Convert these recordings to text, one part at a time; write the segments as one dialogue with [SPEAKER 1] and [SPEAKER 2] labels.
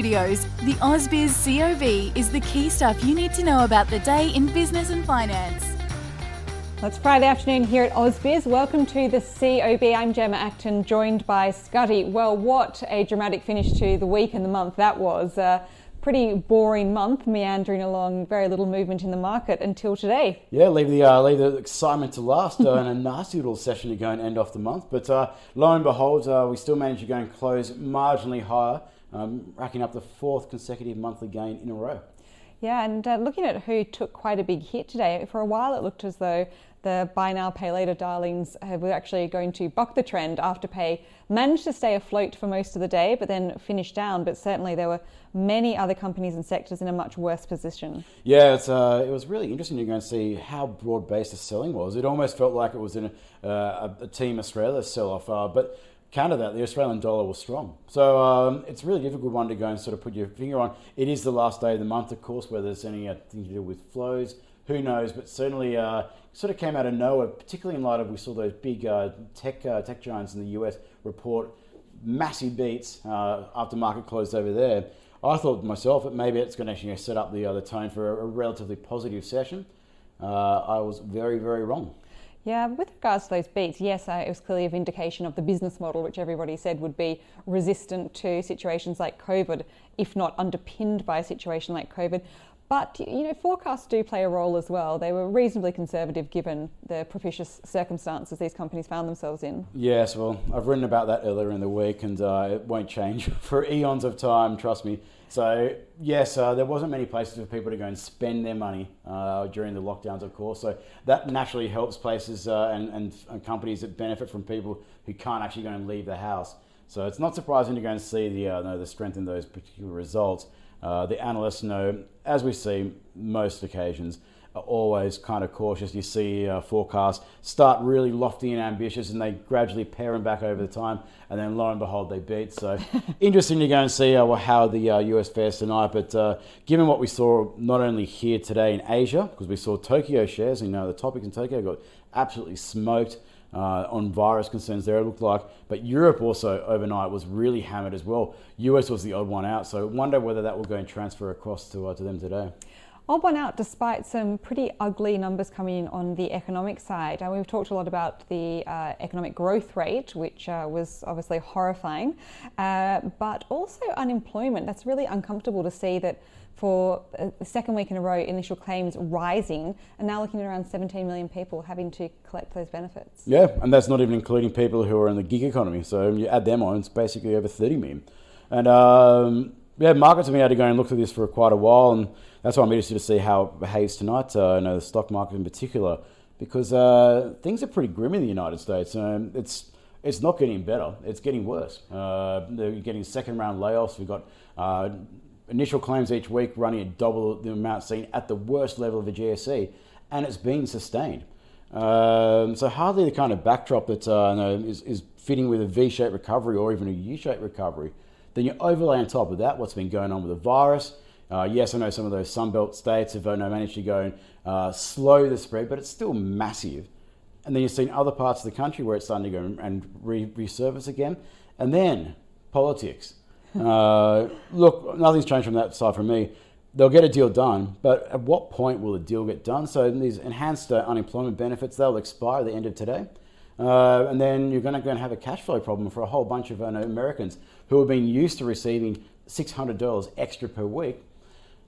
[SPEAKER 1] Studios, the AusBiz COB is the key stuff you need to know about the day in business and finance.
[SPEAKER 2] Well, it's Friday afternoon here at AusBiz. Welcome to the COB. I'm Gemma Acton, joined by Scotty. Well, what a dramatic finish to the week and the month that was. Uh, pretty boring month, meandering along, very little movement in the market until today.
[SPEAKER 3] Yeah, leave the uh, leave the excitement to last uh, and a nasty little session to go and end off the month. But uh, lo and behold, uh, we still managed to go and close marginally higher, um, racking up the fourth consecutive monthly gain in a row.
[SPEAKER 2] Yeah, and uh, looking at who took quite a big hit today, for a while it looked as though the buy now, pay later darlings were actually going to buck the trend. Afterpay managed to stay afloat for most of the day, but then finished down. But certainly there were many other companies and sectors in a much worse position.
[SPEAKER 3] Yeah, uh, it was really interesting to go and see how broad based the selling was. It almost felt like it was in a, uh, a Team Australia sell off, uh, but counter that, the Australian dollar was strong. So um, it's really difficult one to go and sort of put your finger on. It is the last day of the month, of course, whether there's anything to do with flows, who knows, but certainly uh, sort of came out of nowhere, particularly in light of we saw those big uh, tech uh, tech giants in the US report massive beats uh, after market closed over there. I thought myself that maybe it's going to actually set up the other tone for a, a relatively positive session. Uh, I was very, very wrong.
[SPEAKER 2] Yeah, with regards to those beats, yes, uh, it was clearly a vindication of the business model, which everybody said would be resistant to situations like COVID, if not underpinned by a situation like COVID. But you know, forecasts do play a role as well. They were reasonably conservative given the propitious circumstances these companies found themselves in.
[SPEAKER 3] Yes, well, I've written about that earlier in the week, and uh, it won't change for eons of time. Trust me. So yes, uh, there wasn't many places for people to go and spend their money uh, during the lockdowns, of course. So that naturally helps places uh, and, and, and companies that benefit from people who can't actually go and leave the house. So it's not surprising to go and see the uh, the strength in those particular results. Uh, the analysts know, as we see most occasions, are always kind of cautious. You see uh, forecasts start really lofty and ambitious, and they gradually pare them back over the time, and then lo and behold, they beat. So interesting to go and see uh, how the US uh, fares tonight. But uh, given what we saw not only here today in Asia, because we saw Tokyo shares, you know the Topix in Tokyo got absolutely smoked uh, on virus concerns there, it looked like. But Europe also overnight was really hammered as well. US was the odd one out, so wonder whether that will go and transfer across to, uh, to them today.
[SPEAKER 2] One out despite some pretty ugly numbers coming in on the economic side. And we've talked a lot about the uh, economic growth rate, which uh, was obviously horrifying, uh, but also unemployment. That's really uncomfortable to see that for the second week in a row, initial claims rising, and now looking at around 17 million people having to collect those benefits.
[SPEAKER 3] Yeah, and that's not even including people who are in the gig economy. So you add them on, it's basically over 30 million. And um, yeah, markets have been able to go and look through this for quite a while, and that's why I'm interested to see how it behaves tonight. Uh, know the stock market in particular, because uh, things are pretty grim in the United States. Um, it's it's not getting better; it's getting worse. Uh, they're getting second round layoffs. We've got uh, initial claims each week running at double the amount seen at the worst level of the GFC, and it's been sustained. Um, so hardly the kind of backdrop that uh, is, is fitting with a V-shaped recovery or even a U-shaped recovery. Then you overlay on top of that what's been going on with the virus. Uh, yes, I know some of those Sunbelt states have uh, managed to go and uh, slow the spread, but it's still massive. And then you've seen other parts of the country where it's starting to go and re- resurface again. And then politics. Uh, look, nothing's changed from that side for me. They'll get a deal done, but at what point will the deal get done? So these enhanced uh, unemployment benefits, they'll expire at the end of today. Uh, and then you're going to go and have a cash flow problem for a whole bunch of Americans who have been used to receiving $600 extra per week.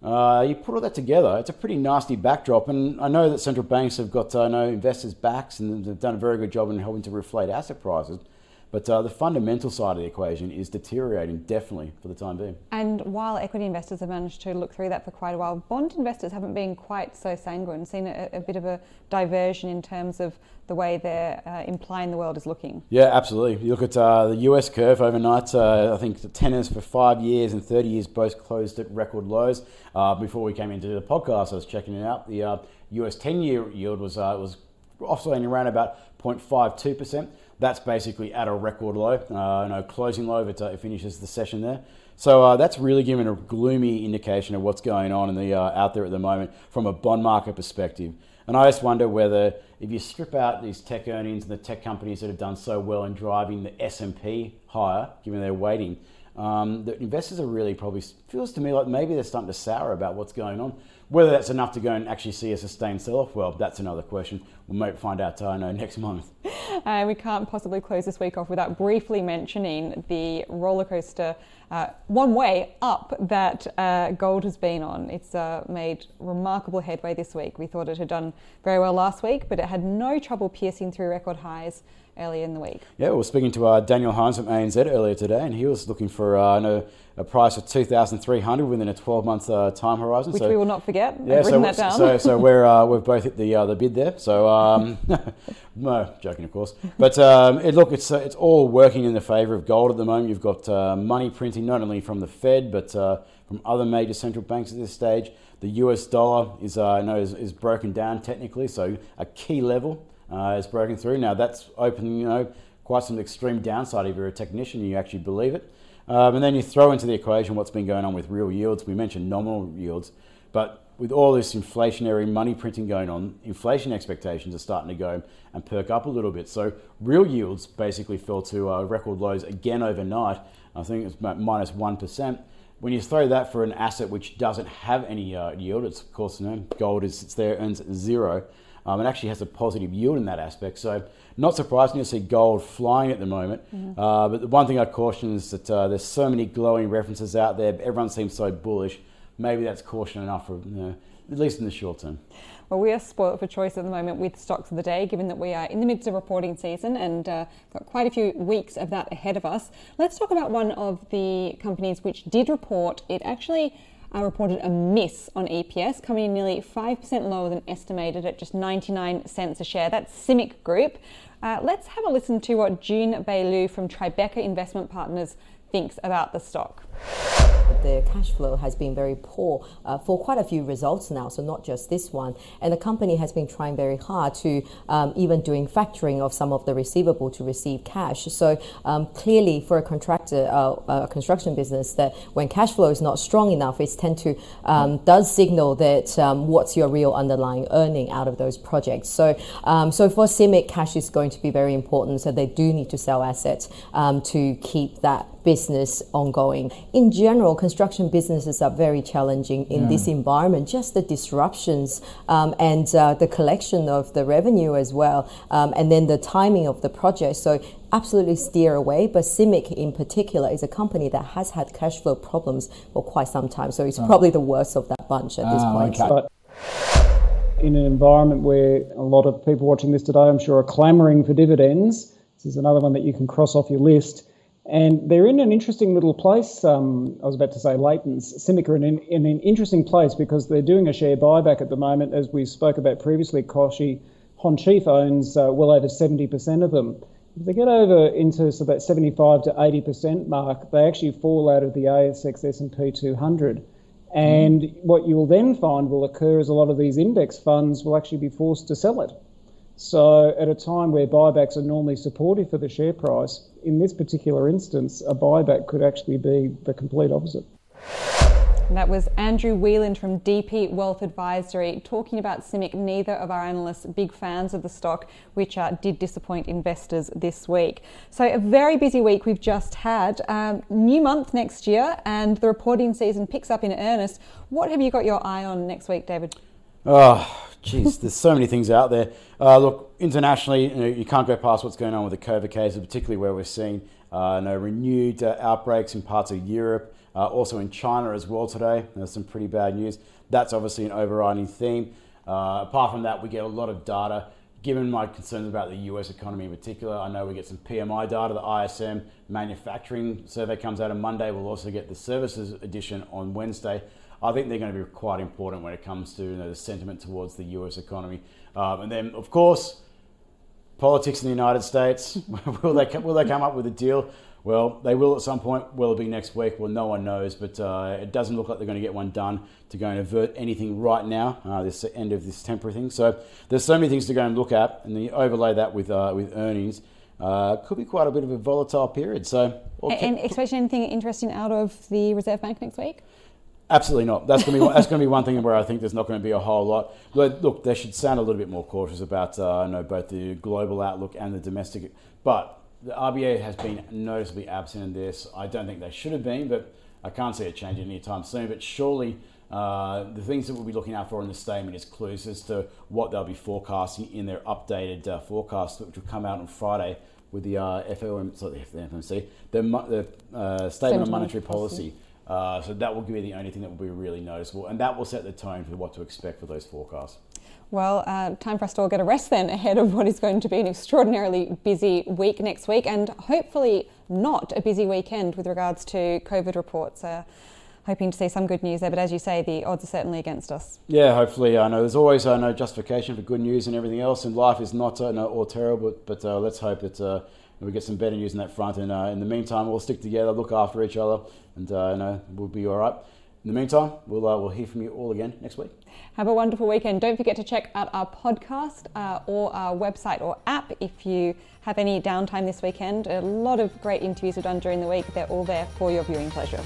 [SPEAKER 3] Uh, you put all that together, it's a pretty nasty backdrop. And I know that central banks have got uh, know investors' backs and they've done a very good job in helping to reflate asset prices. But uh, the fundamental side of the equation is deteriorating definitely for the time being.
[SPEAKER 2] And while equity investors have managed to look through that for quite a while, bond investors haven't been quite so sanguine, seen a, a bit of a diversion in terms of the way they're uh, implying the world is looking.
[SPEAKER 3] Yeah, absolutely. You look at uh, the US curve overnight, uh, I think the tenors for five years and 30 years both closed at record lows. Uh, before we came into the podcast, I was checking it out. The US uh, 10 year yield was, uh, was oscillating around about 0.52%. That's basically at a record low, uh, no closing low if uh, it finishes the session there. So uh, that's really giving a gloomy indication of what's going on in the, out there at the moment from a bond market perspective. And I just wonder whether if you strip out these tech earnings and the tech companies that have done so well in driving the S&P higher, given their weighting, um, the investors are really probably feels to me like maybe they're starting to sour about what's going on. Whether that's enough to go and actually see a sustained sell-off, well, that's another question. We might find out, I know, next month.
[SPEAKER 2] Uh, we can't possibly close this week off without briefly mentioning the roller coaster, uh, one way up that uh, gold has been on. It's uh, made remarkable headway this week. We thought it had done very well last week, but it had no trouble piercing through record highs earlier in the week.
[SPEAKER 3] Yeah, we were speaking to uh, Daniel Hynes from ANZ earlier today, and he was looking for uh, know, a price of 2300 within a 12 month uh, time horizon.
[SPEAKER 2] Which so, we will not forget. Yeah, so, that down.
[SPEAKER 3] so, so we're, uh, we've both hit the, uh, the bid there. So, um, no, joking, of course. But um, it, look, it's, uh, it's all working in the favour of gold at the moment. You've got uh, money printing not only from the Fed, but uh, from other major central banks at this stage. The US dollar is, uh, no, is, is broken down technically, so a key level uh, is broken through. Now that's open, you know, quite some extreme downside if you're a technician and you actually believe it. Um, and then you throw into the equation what's been going on with real yields. We mentioned nominal yields, but with all this inflationary money printing going on, inflation expectations are starting to go and perk up a little bit. So real yields basically fell to uh, record lows again overnight. I think it's about minus one percent. When you throw that for an asset which doesn't have any uh, yield, it's of course you know gold is it's there earns zero. Um, it actually has a positive yield in that aspect. So, not surprising to see gold flying at the moment. Mm-hmm. Uh, but the one thing I'd caution is that uh, there's so many glowing references out there. Everyone seems so bullish. Maybe that's caution enough, for, you know, at least in the short term.
[SPEAKER 2] Well, we are spoiled for choice at the moment with stocks of the day, given that we are in the midst of reporting season and uh, got quite a few weeks of that ahead of us. Let's talk about one of the companies which did report. It actually uh, reported a miss on EPS, coming in nearly 5% lower than estimated at just 99 cents a share. That's CIMIC Group. Uh, let's have a listen to what June Bailu from Tribeca Investment Partners thinks about the stock
[SPEAKER 4] the cash flow has been very poor uh, for quite a few results now, so not just this one. And the company has been trying very hard to um, even doing factoring of some of the receivable to receive cash. So um, clearly, for a contractor, uh, a construction business, that when cash flow is not strong enough, it tend to um, does signal that um, what's your real underlying earning out of those projects. So, um, so for CIMIC, cash is going to be very important. So they do need to sell assets um, to keep that business ongoing. In general, construction businesses are very challenging in yeah. this environment. Just the disruptions um, and uh, the collection of the revenue as well, um, and then the timing of the project. So absolutely steer away. But CIMIC in particular is a company that has had cash flow problems for quite some time. So it's oh. probably the worst of that bunch at this ah, point. Okay. But
[SPEAKER 5] in an environment where a lot of people watching this today, I'm sure, are clamouring for dividends. This is another one that you can cross off your list. And they're in an interesting little place. Um, I was about to say Leighton's. CIMIC are in, in, an interesting place because they're doing a share buyback at the moment. As we spoke about previously, Koshi Hongqiu owns uh, well over 70% of them. If they get over into so that 75 to 80% mark, they actually fall out of the ASX S&P 200. And mm. what you will then find will occur is a lot of these index funds will actually be forced to sell it. So, at a time where buybacks are normally supportive for the share price, in this particular instance, a buyback could actually be the complete opposite.
[SPEAKER 2] And that was Andrew Wielandt from DP Wealth Advisory talking about CIMIC. Neither of our analysts big fans of the stock, which uh, did disappoint investors this week. So a very busy week we've just had. Um, new month next year, and the reporting season picks up in earnest. What have you got your eye on next week, David?
[SPEAKER 3] Oh, Jeez, there's so many things out there. Uh, look, internationally, you, know, you, can't go past what's going on with the COVID cases, particularly where we're seeing uh, you know, renewed uh, outbreaks in parts of Europe, uh, also in China as well today. There's some pretty bad news. That's obviously an overriding theme. Uh, apart from that, we get a lot of data. Given my concerns about the US economy in particular, I know we get some PMI data. The ISM manufacturing survey comes out on Monday. We'll also get the services edition on Wednesday. I think they're going to be quite important when it comes to you know, the sentiment towards the US economy. Um, and then, of course, politics in the United States. will they will they come up with a deal? Well, they will at some point. Will it be next week? Well, no one knows, but uh, it doesn't look like they're going to get one done to go and avert anything right now. Uh, this end of this temporary thing. So there's so many things to go and look at, and then you overlay that with uh, with earnings. Uh, could be quite a bit of a volatile period. So, okay.
[SPEAKER 2] and, and anything interesting out of the Reserve Bank next week?
[SPEAKER 3] Absolutely not. That's going to be that's going to be one thing where I think there's not going to be a whole lot. But look, they should sound a little bit more cautious about uh, you know both the global outlook and the domestic. But the RBA has been noticeably absent in this. I don't think they should have been, but I can't see it changing anytime soon. But surely. Uh, the things that we'll be looking out for in the statement is clues as to what they'll be forecasting in their updated uh, forecast, which will come out on Friday with the uh, FOM, sorry, the FOMC, the, the uh, statement on monetary policy. policy uh, so that will be the only thing that will be really noticeable, and that will set the tone for what to expect for those forecasts.
[SPEAKER 2] Well, uh, time for us to all get a rest then ahead of what is going to be an extraordinarily busy week next week, and hopefully not a busy weekend with regards to COVID reports. Uh, hoping to see some good news there, but as you say, the odds are certainly against us.
[SPEAKER 3] Yeah, hopefully. I know there's always uh, no justification for good news and everything else, and life is not uh, no, all terrible, but uh, let's hope that uh, we get some better news in that front. And uh, in the meantime, we'll stick together, look after each other, and uh, you know, we'll be all right. In the meantime, we'll, uh, we'll hear from you all again next week.
[SPEAKER 2] Have a wonderful weekend. Don't forget to check out our podcast uh, or our website or app if you have any downtime this weekend. A lot of great interviews we've done during the week. They're all there for your viewing pleasure.